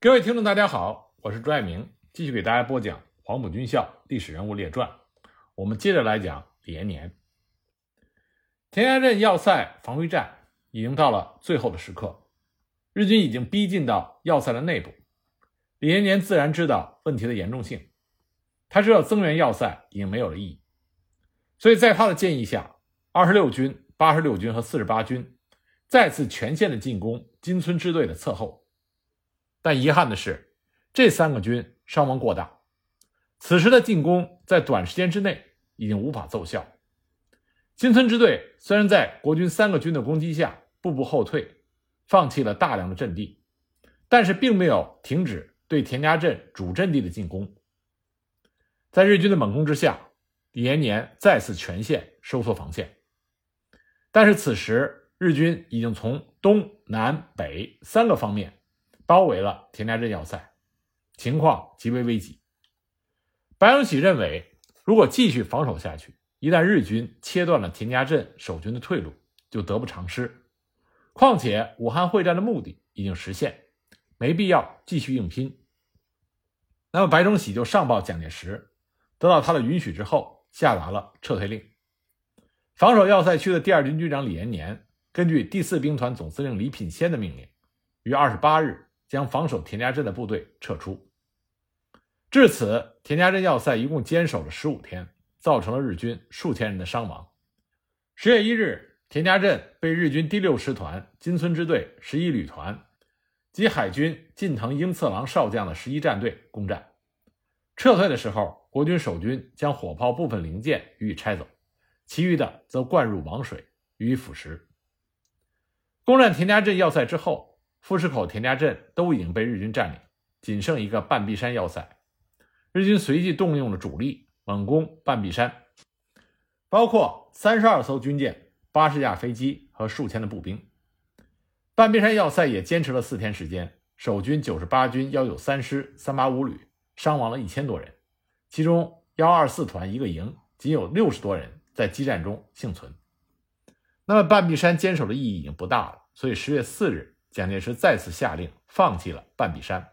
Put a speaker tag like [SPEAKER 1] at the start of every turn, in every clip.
[SPEAKER 1] 各位听众，大家好，我是朱爱明，继续给大家播讲《黄埔军校历史人物列传》。我们接着来讲李延年。田家镇要塞防御战已经到了最后的时刻，日军已经逼近到要塞的内部。李延年自然知道问题的严重性，他知道增援要塞已经没有了意义，所以在他的建议下，二十六军、八十六军和四十八军再次全线的进攻金村支队的侧后。但遗憾的是，这三个军伤亡过大，此时的进攻在短时间之内已经无法奏效。金村支队虽然在国军三个军的攻击下步步后退，放弃了大量的阵地，但是并没有停止对田家镇主阵地的进攻。在日军的猛攻之下，李延年再次全线收缩防线。但是此时日军已经从东南北三个方面。包围了田家镇要塞，情况极为危急。白崇禧认为，如果继续防守下去，一旦日军切断了田家镇守军的退路，就得不偿失。况且武汉会战的目的已经实现，没必要继续硬拼。那么白崇禧就上报蒋介石，得到他的允许之后，下达了撤退令。防守要塞区的第二军军长李延年，根据第四兵团总司令李品仙的命令，于二十八日。将防守田家镇的部队撤出。至此，田家镇要塞一共坚守了十五天，造成了日军数千人的伤亡。十月一日，田家镇被日军第六师团金村支队十一旅团及海军近藤英次郎少将的十一战队攻占。撤退的时候，国军守军将火炮部分零件予以拆走，其余的则灌入王水予以腐蚀。攻占田家镇要塞之后。富士口、田家镇都已经被日军占领，仅剩一个半壁山要塞。日军随即动用了主力猛攻半壁山，包括三十二艘军舰、八十架飞机和数千的步兵。半壁山要塞也坚持了四天时间，守军九十八军幺九三师三八五旅伤亡了一千多人，其中幺二四团一个营仅有六十多人在激战中幸存。那么半壁山坚守的意义已经不大了，所以十月四日。蒋介石再次下令放弃了半壁山，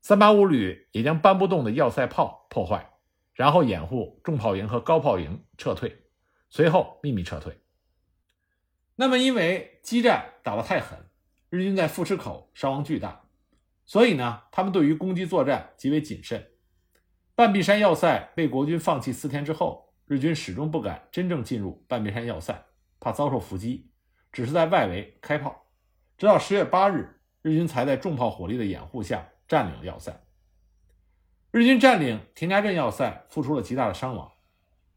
[SPEAKER 1] 三八五旅也将搬不动的要塞炮破坏，然后掩护重炮营和高炮营撤退，随后秘密撤退。那么，因为激战打得太狠，日军在富池口伤亡巨大，所以呢，他们对于攻击作战极为谨慎。半壁山要塞被国军放弃四天之后，日军始终不敢真正进入半壁山要塞，怕遭受伏击，只是在外围开炮。直到十月八日，日军才在重炮火力的掩护下占领了要塞。日军占领田家镇要塞，付出了极大的伤亡。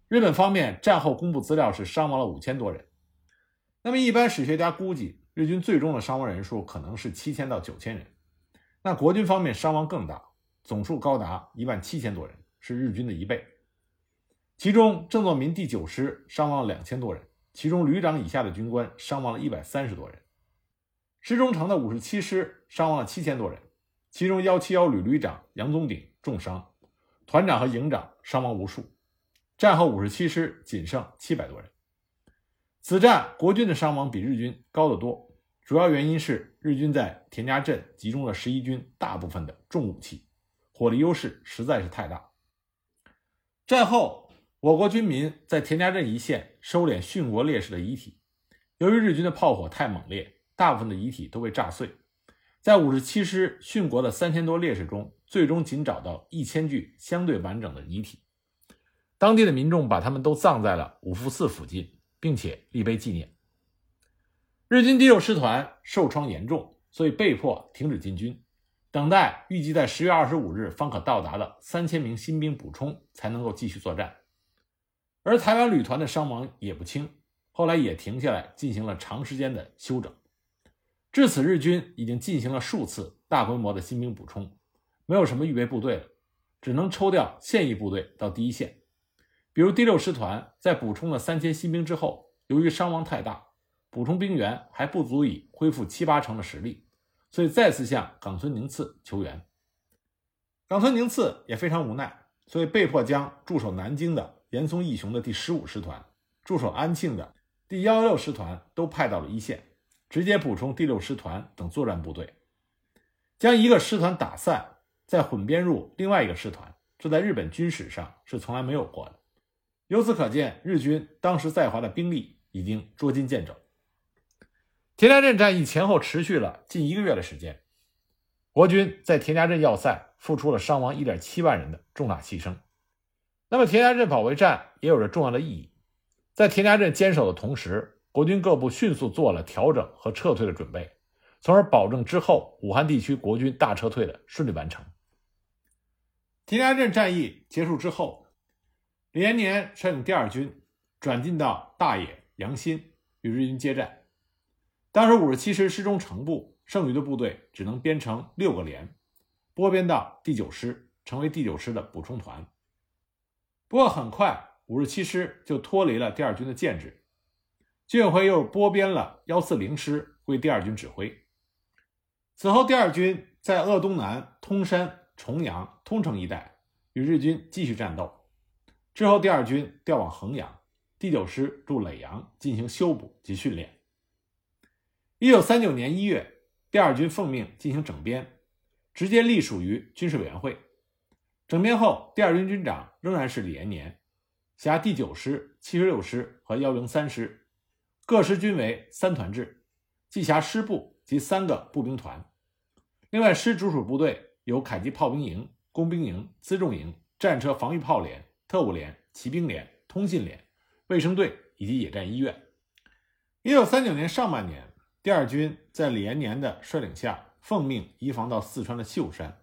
[SPEAKER 1] 日本方面战后公布资料是伤亡了五千多人。那么，一般史学家估计，日军最终的伤亡人数可能是七千到九千人。那国军方面伤亡更大，总数高达一万七千多人，是日军的一倍。其中，郑作民第九师伤亡了两千多人，其中旅长以下的军官伤亡了一百三十多人。石中城的五十七师伤亡了七千多人，其中幺七幺旅旅长杨宗鼎重伤，团长和营长伤亡无数。战后五十七师仅剩七百多人。此战国军的伤亡比日军高得多，主要原因是日军在田家镇集中了十一军大部分的重武器，火力优势实在是太大。战后，我国军民在田家镇一线收敛殉国烈士的遗体，由于日军的炮火太猛烈。大部分的遗体都被炸碎，在五十七师殉国的三千多烈士中，最终仅找到一千具相对完整的遗体。当地的民众把他们都葬在了五福寺附近，并且立碑纪念。日军第六师团受创严重，所以被迫停止进军，等待预计在十月二十五日方可到达的三千名新兵补充，才能够继续作战。而台湾旅团的伤亡也不轻，后来也停下来进行了长时间的休整。至此，日军已经进行了数次大规模的新兵补充，没有什么预备部队了，只能抽调现役部队到第一线。比如第六师团在补充了三千新兵之后，由于伤亡太大，补充兵员还不足以恢复七八成的实力，所以再次向冈村宁次求援。冈村宁次也非常无奈，所以被迫将驻守南京的岩松义雄的第十五师团、驻守安庆的第幺幺六师团都派到了一线。直接补充第六师团等作战部队。将一个师团打散，再混编入另外一个师团，这在日本军史上是从来没有过的。由此可见，日军当时在华的兵力已经捉襟见肘。田家镇战役前后持续了近一个月的时间，国军在田家镇要塞付出了伤亡1.7万人的重大牺牲。那么，田家镇保卫战也有着重要的意义。在田家镇坚守的同时，国军各部迅速做了调整和撤退的准备，从而保证之后武汉地区国军大撤退的顺利完成。田家镇战役结束之后，李延年率领第二军转进到大冶、阳新与日军接战。当时五十七师师中成部剩余的部队只能编成六个连，拨编到第九师，成为第九师的补充团。不过很快，五十七师就脱离了第二军的建制，军委会又拨编了幺四零师为第二军指挥。此后，第二军在鄂东南、通山、重阳、通城一带与日军继续战斗。之后，第二军调往衡阳，第九师驻耒阳进行修补及训练。一九三九年一月，第二军奉命进行整编，直接隶属于军事委员会。整编后，第二军军长仍然是李延年，辖第九师、七十六师和幺零三师，各师均为三团制，计辖师部及三个步兵团。另外，师直属部队有凯吉炮兵营、工兵营、辎重营、战车防御炮连、特务连、骑兵连、通信连、卫生队以及野战医院。一九三九年上半年。第二军在李延年的率领下，奉命移防到四川的秀山，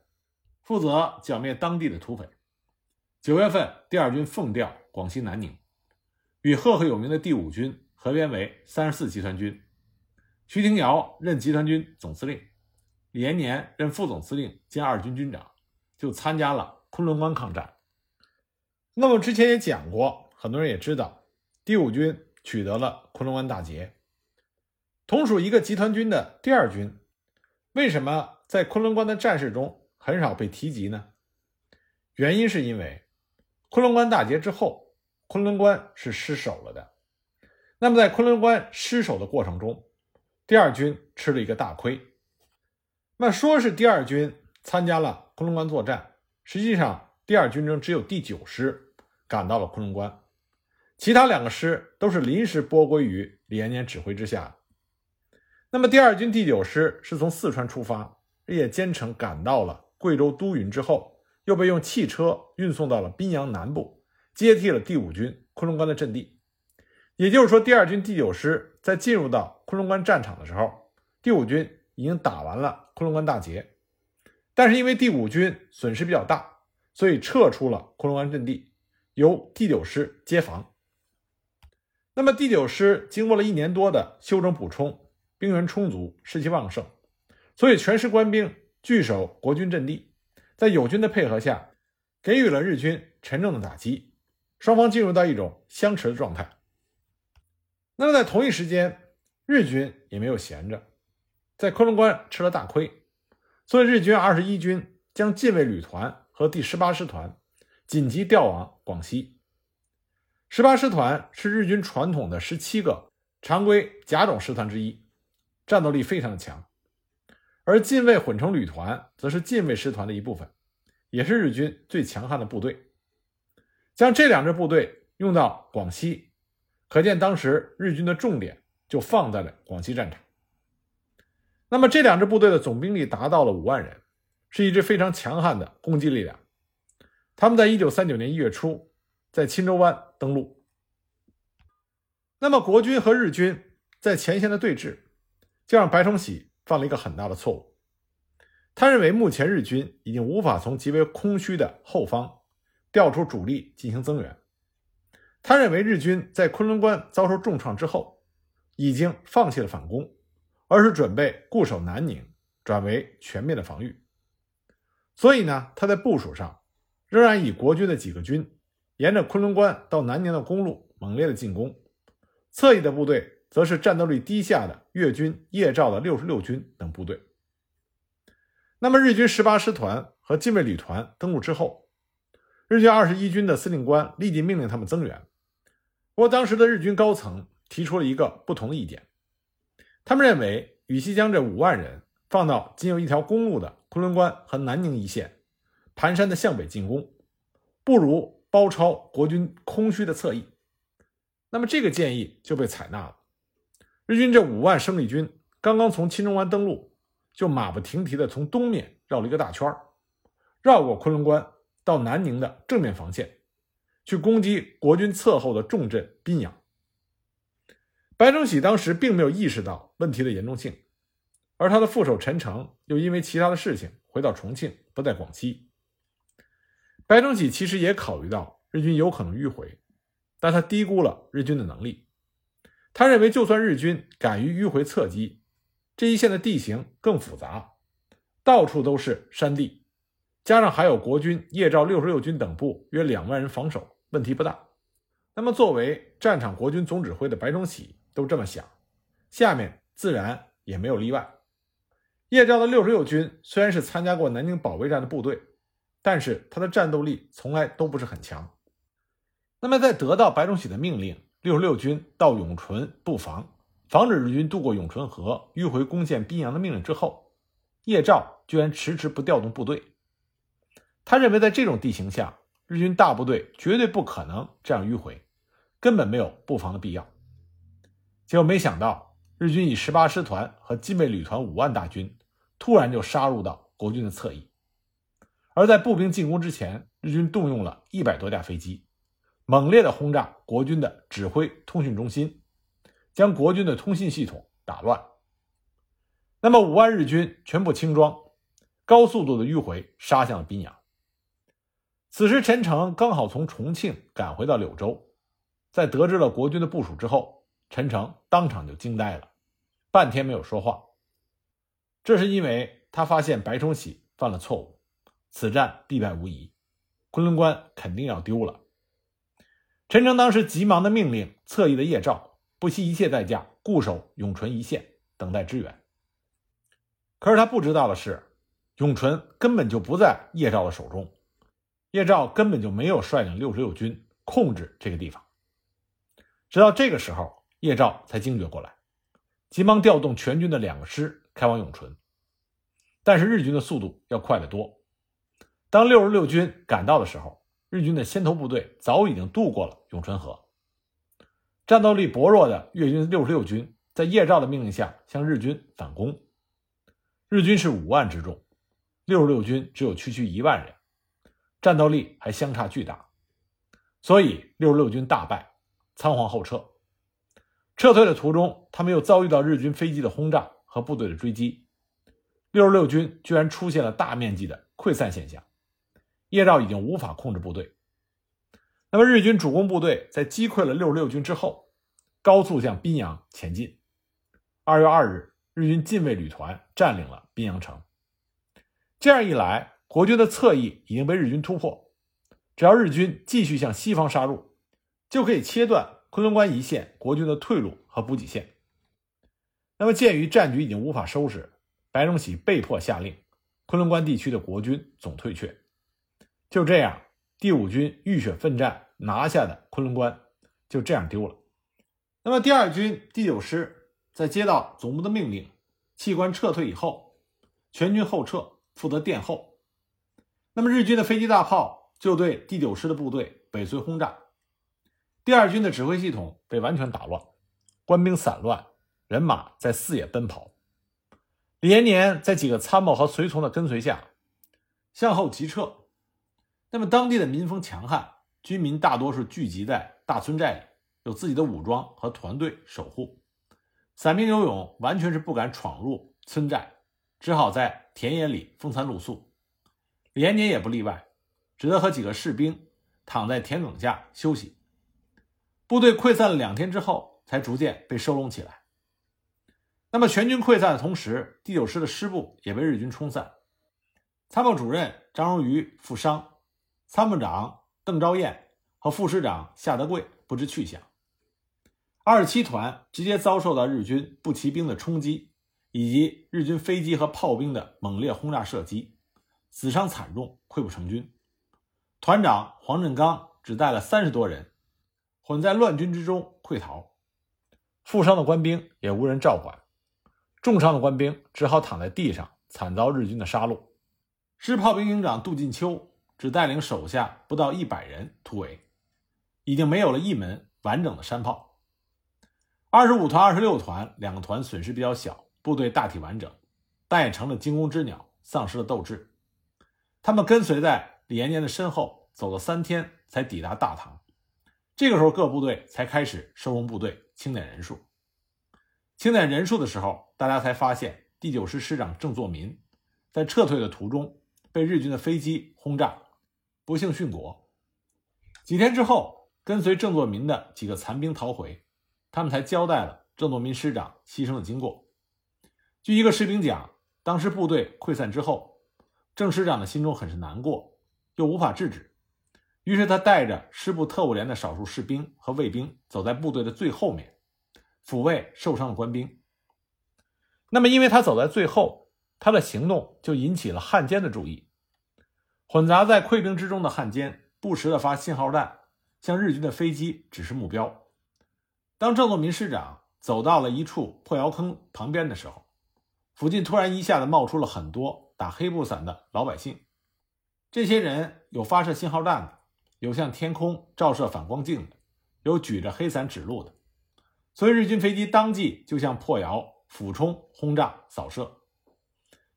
[SPEAKER 1] 负责剿灭当地的土匪。九月份，第二军奉调广西南宁，与赫赫有名的第五军合编为三十四集团军，徐廷瑶任集团军总司令，李延年任副总司令兼二军军长，就参加了昆仑关抗战。那么之前也讲过，很多人也知道，第五军取得了昆仑关大捷。同属一个集团军的第二军，为什么在昆仑关的战事中很少被提及呢？原因是因为昆仑关大捷之后，昆仑关是失守了的。那么在昆仑关失守的过程中，第二军吃了一个大亏。那说是第二军参加了昆仑关作战，实际上第二军中只有第九师赶到了昆仑关，其他两个师都是临时拨归于李延年指挥之下。那么，第二军第九师是从四川出发，日夜兼程赶到了贵州都匀之后，又被用汽车运送到了宾阳南部，接替了第五军昆仑关的阵地。也就是说，第二军第九师在进入到昆仑关战场的时候，第五军已经打完了昆仑关大捷。但是因为第五军损失比较大，所以撤出了昆仑关阵地，由第九师接防。那么第九师经过了一年多的休整补充。兵源充足，士气旺盛，所以全师官兵据守国军阵地，在友军的配合下，给予了日军沉重的打击，双方进入到一种相持的状态。那么在同一时间，日军也没有闲着，在昆仑关吃了大亏，所以日军二十一军将近卫旅团和第十八师团紧急调往广西。十八师团是日军传统的十七个常规甲种师团之一。战斗力非常的强，而近卫混成旅团则是近卫师团的一部分，也是日军最强悍的部队。将这两支部队用到广西，可见当时日军的重点就放在了广西战场。那么这两支部队的总兵力达到了五万人，是一支非常强悍的攻击力量。他们在一九三九年一月初在钦州湾登陆。那么国军和日军在前线的对峙。就让白崇禧犯了一个很大的错误。他认为目前日军已经无法从极为空虚的后方调出主力进行增援。他认为日军在昆仑关遭受重创之后，已经放弃了反攻，而是准备固守南宁，转为全面的防御。所以呢，他在部署上仍然以国军的几个军沿着昆仑关到南宁的公路猛烈的进攻，侧翼的部队。则是战斗力低下的粤军叶兆的六十六军等部队。那么，日军十八师团和近卫旅团登陆之后，日军二十一军的司令官立即命令他们增援。不过，当时的日军高层提出了一个不同的意见，他们认为，与其将这五万人放到仅有一条公路的昆仑关和南宁一线，盘山的向北进攻，不如包抄国军空虚的侧翼。那么这个建议就被采纳了。日军这五万生力军刚刚从钦州湾登陆，就马不停蹄地从东面绕了一个大圈绕过昆仑关到南宁的正面防线，去攻击国军侧后的重镇宾阳。白崇禧当时并没有意识到问题的严重性。而他的副手陈诚又因为其他的事情回到重庆，不在广西。白崇禧其实也考虑到日军有可能迂回，但他低估了日军的能力。他认为，就算日军敢于迂回侧击，这一线的地形更复杂，到处都是山地，加上还有国军叶赵六十六军等部约两万人防守，问题不大。那么，作为战场国军总指挥的白崇禧都这么想，下面自然也没有例外。叶赵的六十六军虽然是参加过南京保卫战的部队，但是他的战斗力从来都不是很强。那么，在得到白崇禧的命令，六十六军到永淳布防，防止日军渡过永淳河迂回攻陷宾阳的命令之后，叶赵居然迟迟不调动部队。他认为，在这种地形下，日军大部队绝对不可能这样迂回，根本没有布防的必要。结果没想到，日军以十八师团和精卫旅团五万大军。突然就杀入到国军的侧翼，而在步兵进攻之前，日军动用了一百多架飞机，猛烈的轰炸国军的指挥通讯中心，将国军的通信系统打乱。那么五万日军全部轻装，高速度的迂回杀向了宾阳。此时陈诚刚好从重庆赶回到柳州，在得知了国军的部署之后，陈诚当场就惊呆了，半天没有说话。这是因为他发现白崇禧犯了错误，此战必败无疑，昆仑关肯定要丢了。陈诚当时急忙的命令侧翼的叶赵不惜一切代价固守永淳一线，等待支援。可是他不知道的是，永淳根本就不在叶赵的手中，叶兆根本就没有率领六十六军控制这个地方。直到这个时候，叶兆才惊觉过来，急忙调动全军的两个师。开往永淳，但是日军的速度要快得多。当六十六军赶到的时候，日军的先头部队早已经渡过了永春河。战斗力薄弱的粤军六十六军在叶兆的命令下向日军反攻。日军是五万之众，六十六军只有区区一万人，战斗力还相差巨大，所以六十六军大败，仓皇后撤。撤退的途中，他们又遭遇到日军飞机的轰炸。和部队的追击，六十六军居然出现了大面积的溃散现象，叶兆已经无法控制部队。那么日军主攻部队在击溃了六十六军之后，高速向宾阳前进。二月二日，日军近卫旅团占领了宾阳城。这样一来，国军的侧翼已经被日军突破，只要日军继续向西方杀入，就可以切断昆仑关一线国军的退路和补给线。那么，鉴于战局已经无法收拾，白崇禧被迫下令，昆仑关地区的国军总退却。就这样，第五军浴血奋战拿下的昆仑关就这样丢了。那么，第二军第九师在接到总部的命令，弃关撤退以后，全军后撤，负责殿后。那么，日军的飞机大炮就对第九师的部队尾随轰炸，第二军的指挥系统被完全打乱，官兵散乱。人马在四野奔跑，李延年在几个参谋和随从的跟随下向后急撤。那么当地的民风强悍，居民大多是聚集在大村寨里，有自己的武装和团队守护。散兵游勇完全是不敢闯入村寨，只好在田野里风餐露宿。连年也不例外，只得和几个士兵躺在田埂下休息。部队溃散了两天之后，才逐渐被收拢起来。那么全军溃散的同时，第九师的师部也被日军冲散。参谋主任张荣瑜负伤，参谋长邓昭彦和副师长夏德贵不知去向。二十七团直接遭受到日军步骑兵的冲击，以及日军飞机和炮兵的猛烈轰炸射击，死伤惨重，溃不成军。团长黄振刚只带了三十多人，混在乱军之中溃逃。负伤的官兵也无人照管。重伤的官兵只好躺在地上，惨遭日军的杀戮。师炮兵营长杜进秋只带领手下不到一百人突围，已经没有了一门完整的山炮。二十五团、二十六团两个团损失比较小，部队大体完整，但也成了惊弓之鸟，丧失了斗志。他们跟随在李延年的身后，走了三天才抵达大唐。这个时候，各部队才开始收容部队、清点人数。清点人数的时候，大家才发现第九师师长郑作民在撤退的途中被日军的飞机轰炸，不幸殉国。几天之后，跟随郑作民的几个残兵逃回，他们才交代了郑作民师长牺牲的经过。据一个士兵讲，当时部队溃散之后，郑师长的心中很是难过，又无法制止。于是他带着师部特务连的少数士兵和卫兵，走在部队的最后面，抚慰受伤的官兵。那么，因为他走在最后，他的行动就引起了汉奸的注意。混杂在溃兵之中的汉奸不时的发信号弹，向日军的飞机指示目标。当郑作民师长走到了一处破窑坑旁边的时候，附近突然一下子冒出了很多打黑布伞的老百姓。这些人有发射信号弹的。有向天空照射反光镜的，有举着黑伞指路的，所以日军飞机当即就向破窑俯冲轰炸扫射。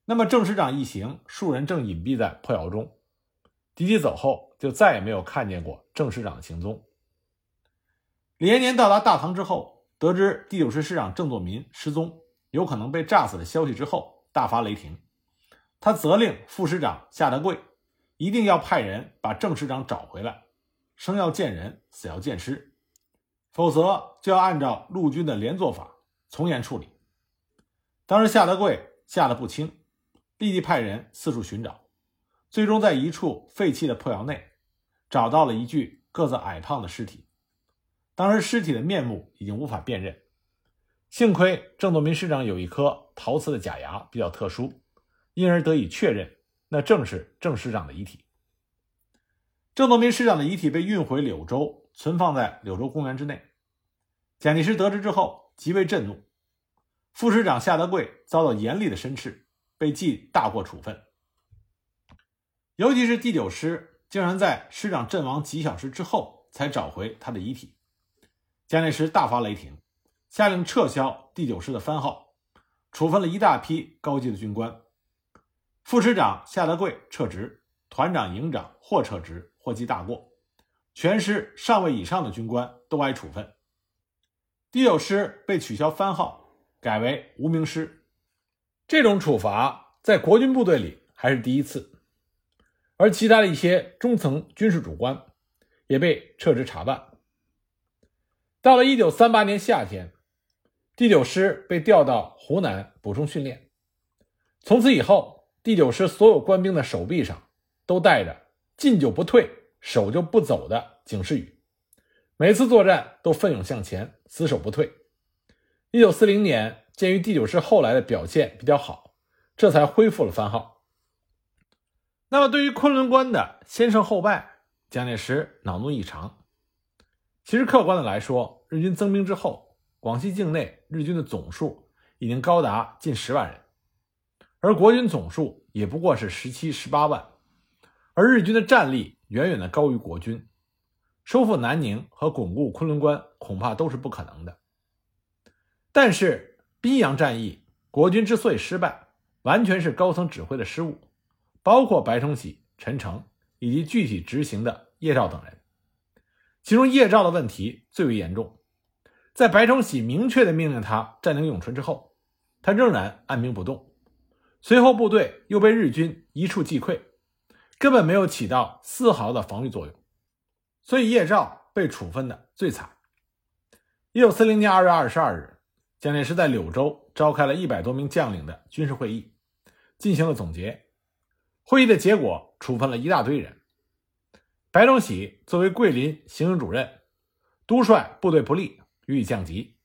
[SPEAKER 1] 那么郑师长一行数人正隐蔽在破窑中，敌机走后就再也没有看见过郑师长的行踪。李延年到达大唐之后，得知第九师师长郑作民失踪，有可能被炸死的消息之后，大发雷霆，他责令副师长夏德贵。一定要派人把郑师长找回来，生要见人，死要见尸，否则就要按照陆军的连坐法从严处理。当时夏德贵吓得不轻，立即派人四处寻找，最终在一处废弃的破窑内找到了一具个子矮胖的尸体。当时尸体的面目已经无法辨认，幸亏郑作民师长有一颗陶瓷的假牙比较特殊，因而得以确认。那正是郑师长的遗体。郑作明师长的遗体被运回柳州，存放在柳州公园之内。蒋介石得知之后极为震怒，副师长夏德贵遭到严厉的申斥，被记大过处分。尤其是第九师竟然在师长阵亡几小时之后才找回他的遗体，蒋介石大发雷霆，下令撤销第九师的番号，处分了一大批高级的军官。副师长夏德贵撤职，团长、营长或撤职或记大过，全师上尉以上的军官都挨处分。第九师被取消番号，改为无名师。这种处罚在国军部队里还是第一次，而其他的一些中层军事主官也被撤职查办。到了一九三八年夏天，第九师被调到湖南补充训练，从此以后。第九师所有官兵的手臂上都带着“进就不退，守就不走”的警示语，每次作战都奋勇向前，死守不退。一九四零年，鉴于第九师后来的表现比较好，这才恢复了番号。那么，对于昆仑关的先胜后败，蒋介石恼怒异常。其实，客观的来说，日军增兵之后，广西境内日军的总数已经高达近十万人。而国军总数也不过是十七、十八万，而日军的战力远远的高于国军，收复南宁和巩固昆仑关恐怕都是不可能的。但是宾阳战役，国军之所以失败，完全是高层指挥的失误，包括白崇禧、陈诚以及具体执行的叶兆等人，其中叶兆的问题最为严重。在白崇禧明确的命令他占领永春之后，他仍然按兵不动。随后，部队又被日军一触即溃，根本没有起到丝毫的防御作用，所以叶兆被处分的最惨。一九四零年二月二十二日，蒋介石在柳州召开了一百多名将领的军事会议，进行了总结。会议的结果，处分了一大堆人。白崇禧作为桂林行营主任，督率部队不利，予以降级；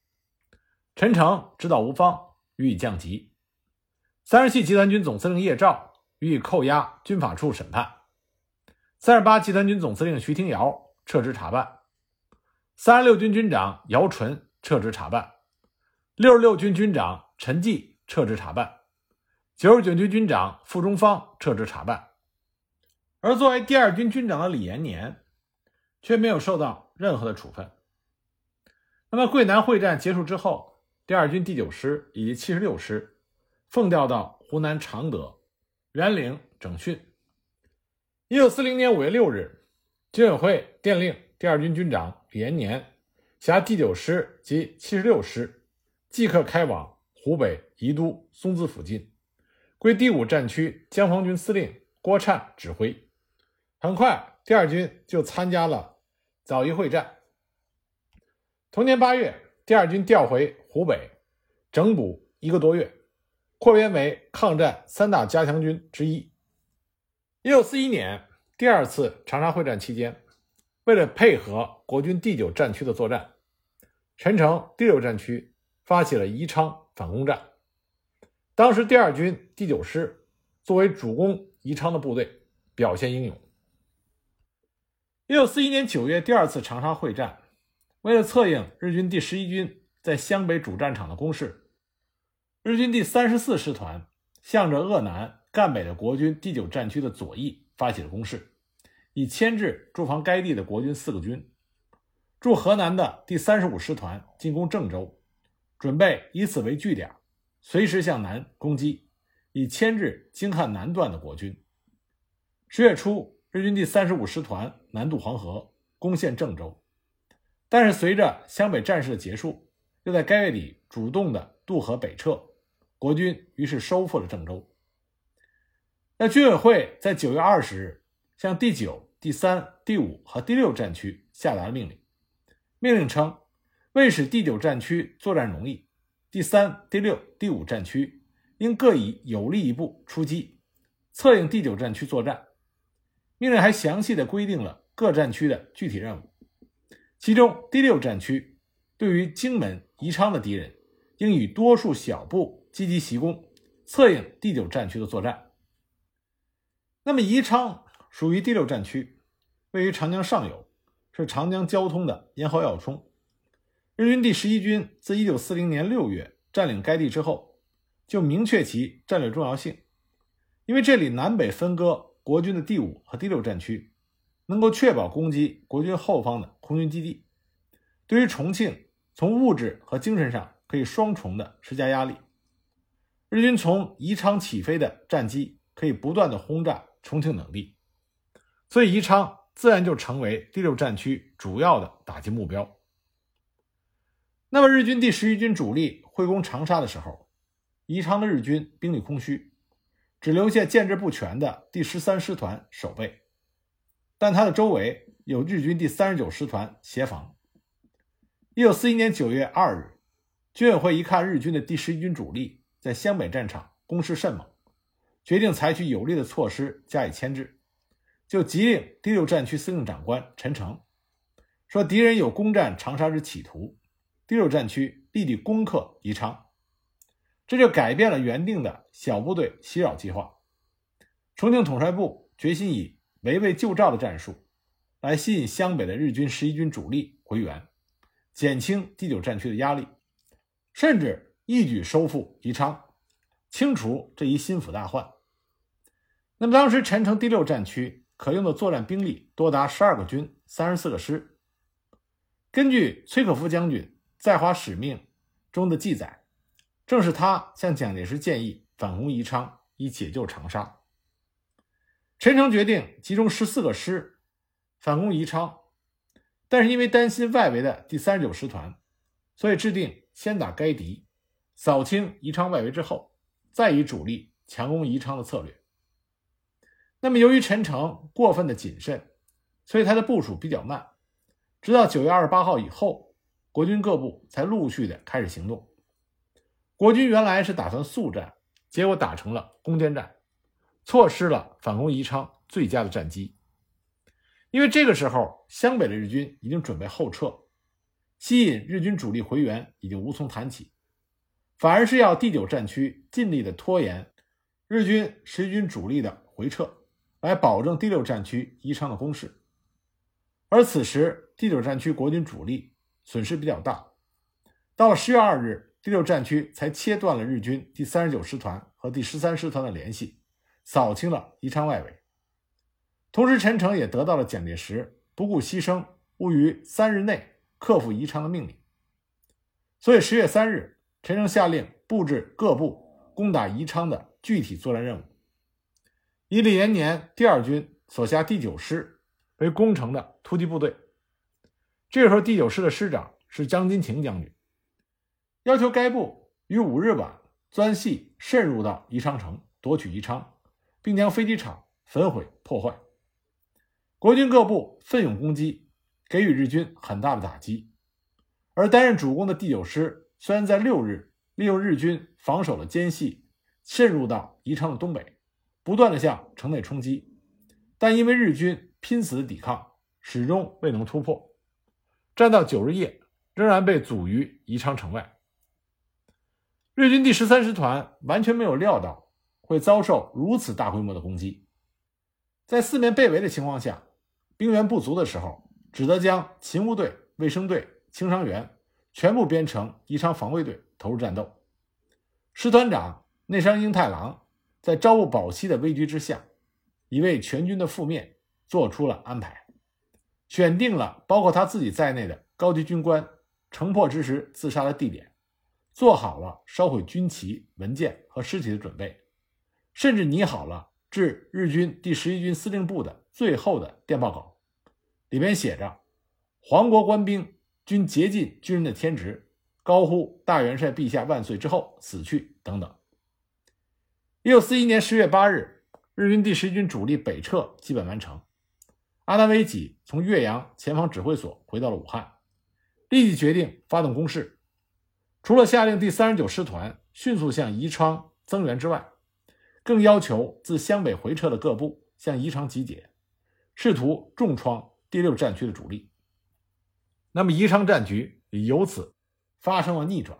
[SPEAKER 1] 陈诚指导无方，予以降级。三十七集团军总司令叶兆予以扣押军法处审判，三十八集团军总司令徐廷瑶撤职查办，三十六军军长姚纯撤职查办，六十六军军长陈济撤职查办，九十九军军长傅中芳撤职查办，而作为第二军军长的李延年，却没有受到任何的处分。那么，桂南会战结束之后，第二军第九师以及七十六师奉调到湖南常德、沅陵整训。一九四零年五月六日，军委会电令第二军军长李延年辖第九师及七十六师即刻开往湖北宜都松滋附近，归第五战区江防军司令郭灿指挥。很快，第二军就参加了枣宜会战。同年八月，第二军调回湖北，整补一个多月，扩编为抗战三大加强军之一。一九四一年，第二次长沙会战期间，为了配合国军第九战区的作战，陈诚第六战区发起了宜昌反攻战。当时，第二军第九师作为主攻宜昌的部队，表现英勇。一九四一年九月，第二次长沙会战，为了策应日军第十一军在湘北主战场的攻势，日军第三十四师团向着鄂南赣北的国军第九战区的左翼发起了攻势，以牵制驻防该地的国军四个军。驻河南的第三十五师团进攻郑州，准备以此为据点，随时向南攻击，以牵制京汉南段的国军。十月初。日军第三十五师团南渡黄河，攻陷郑州，但是随着湘北战事的结束，又在该月底主动的渡河北撤，国军于是收复了郑州。那军委会在九月二十日向第九、第三、第五和第六战区下达了命令，命令称，为使第九战区作战容易，第三、第六、第五战区应各以有力一部出击，策应第九战区作战。命令还详细的规定了各战区的具体任务，其中第六战区对于荆门、宜昌的敌人，应以多数小部积极袭攻，策应第九战区的作战。那么宜昌属于第六战区，位于长江上游，是长江交通的咽喉要冲。日军第十一军自一九四零年六月占领该地之后，就明确其战略重要性，因为这里南北分割。国军的第五和第六战区能够确保攻击国军后方的空军基地，对于重庆从物质和精神上可以双重的施加压力。日军从宜昌起飞的战机可以不断的轰炸重庆等地，所以宜昌自然就成为第六战区主要的打击目标。那么日军第十一军主力会攻长沙的时候，宜昌的日军兵力空虚。只留下建制不全的第十三师团守备，但它的周围有日军第三十九师团协防。一九四一年九月二日，军委会一看日军的第十一军主力在湘北战场攻势甚猛，决定采取有力的措施加以牵制，就急令第六战区司令长官陈诚说：“敌人有攻占长沙之企图，第六战区立即攻克宜昌。”这就改变了原定的小部队袭扰计划。重庆统帅部决心以围魏救赵的战术，来吸引湘北的日军十一军主力回援，减轻第九战区的压力，甚至一举收复宜昌，清除这一心腹大患。那么，当时陈诚第六战区可用的作战兵力多达十二个军、三十四个师。根据崔可夫将军在华使命中的记载。正是他向蒋介石建议反攻宜昌，以解救长沙。陈诚决定集中十四个师反攻宜昌，但是因为担心外围的第三十九师团，所以制定先打该敌，扫清宜昌外围之后，再以主力强攻宜昌的策略。那么，由于陈诚过分的谨慎，所以他的部署比较慢，直到九月二十八号以后，国军各部才陆续的开始行动。国军原来是打算速战，结果打成了攻坚战，错失了反攻宜昌最佳的战机。因为这个时候湘北的日军已经准备后撤，吸引日军主力回援已经无从谈起，反而是要第九战区尽力的拖延日军十军主力的回撤，来保证第六战区宜昌的攻势。而此时第九战区国军主力损失比较大，到了十月二日。第六战区才切断了日军第三十九师团和第十三师团的联系，扫清了宜昌外围。同时，陈诚也得到了蒋介石不顾牺牲、务于三日内克服宜昌的命令。所以，十月三日，陈诚下令布置各部攻打宜昌的具体作战任务。以李延年第二军所辖第九师为攻城的突击部队。这时候，第九师的师长是张金廷将军，要求该部于五日晚钻隙渗入到宜昌城，夺取宜昌，并将飞机场焚毁破坏。国军各部奋勇攻击，给予日军很大的打击。而担任主攻的第九师虽然在六日利用日军防守的间隙渗入到宜昌的东北。不断的向城内冲击，但因为日军拼死抵抗，始终未能突破。战到九日夜，仍然被阻于宜昌城外。日军第十三师团完全没有料到会遭受如此大规模的攻击，在四面被围的情况下，兵源不足的时候，只得将勤务队、卫生队、轻伤员全部编成宜昌防卫队投入战斗。师团长内山英太郎。在朝不保夕的危局之下，已为全军的覆灭做出了安排，选定了包括他自己在内的高级军官城破之时自杀的地点，做好了烧毁军旗、文件和尸体的准备，甚至拟好了致日军第十一军司令部的最后的电报稿，里边写着“黄国官兵均竭尽军人的天职，高呼大元帅陛下万岁之后死去”等等。一九四一年十月八日，日军第十军主力北撤基本完成。阿南惟几从岳阳前方指挥所回到了武汉，立即决定发动攻势。除了下令第三十九师团迅速向宜昌增援之外，更要求自湘北回撤的各部向宜昌集结，试图重创第六战区的主力。那么，宜昌战局由此发生了逆转。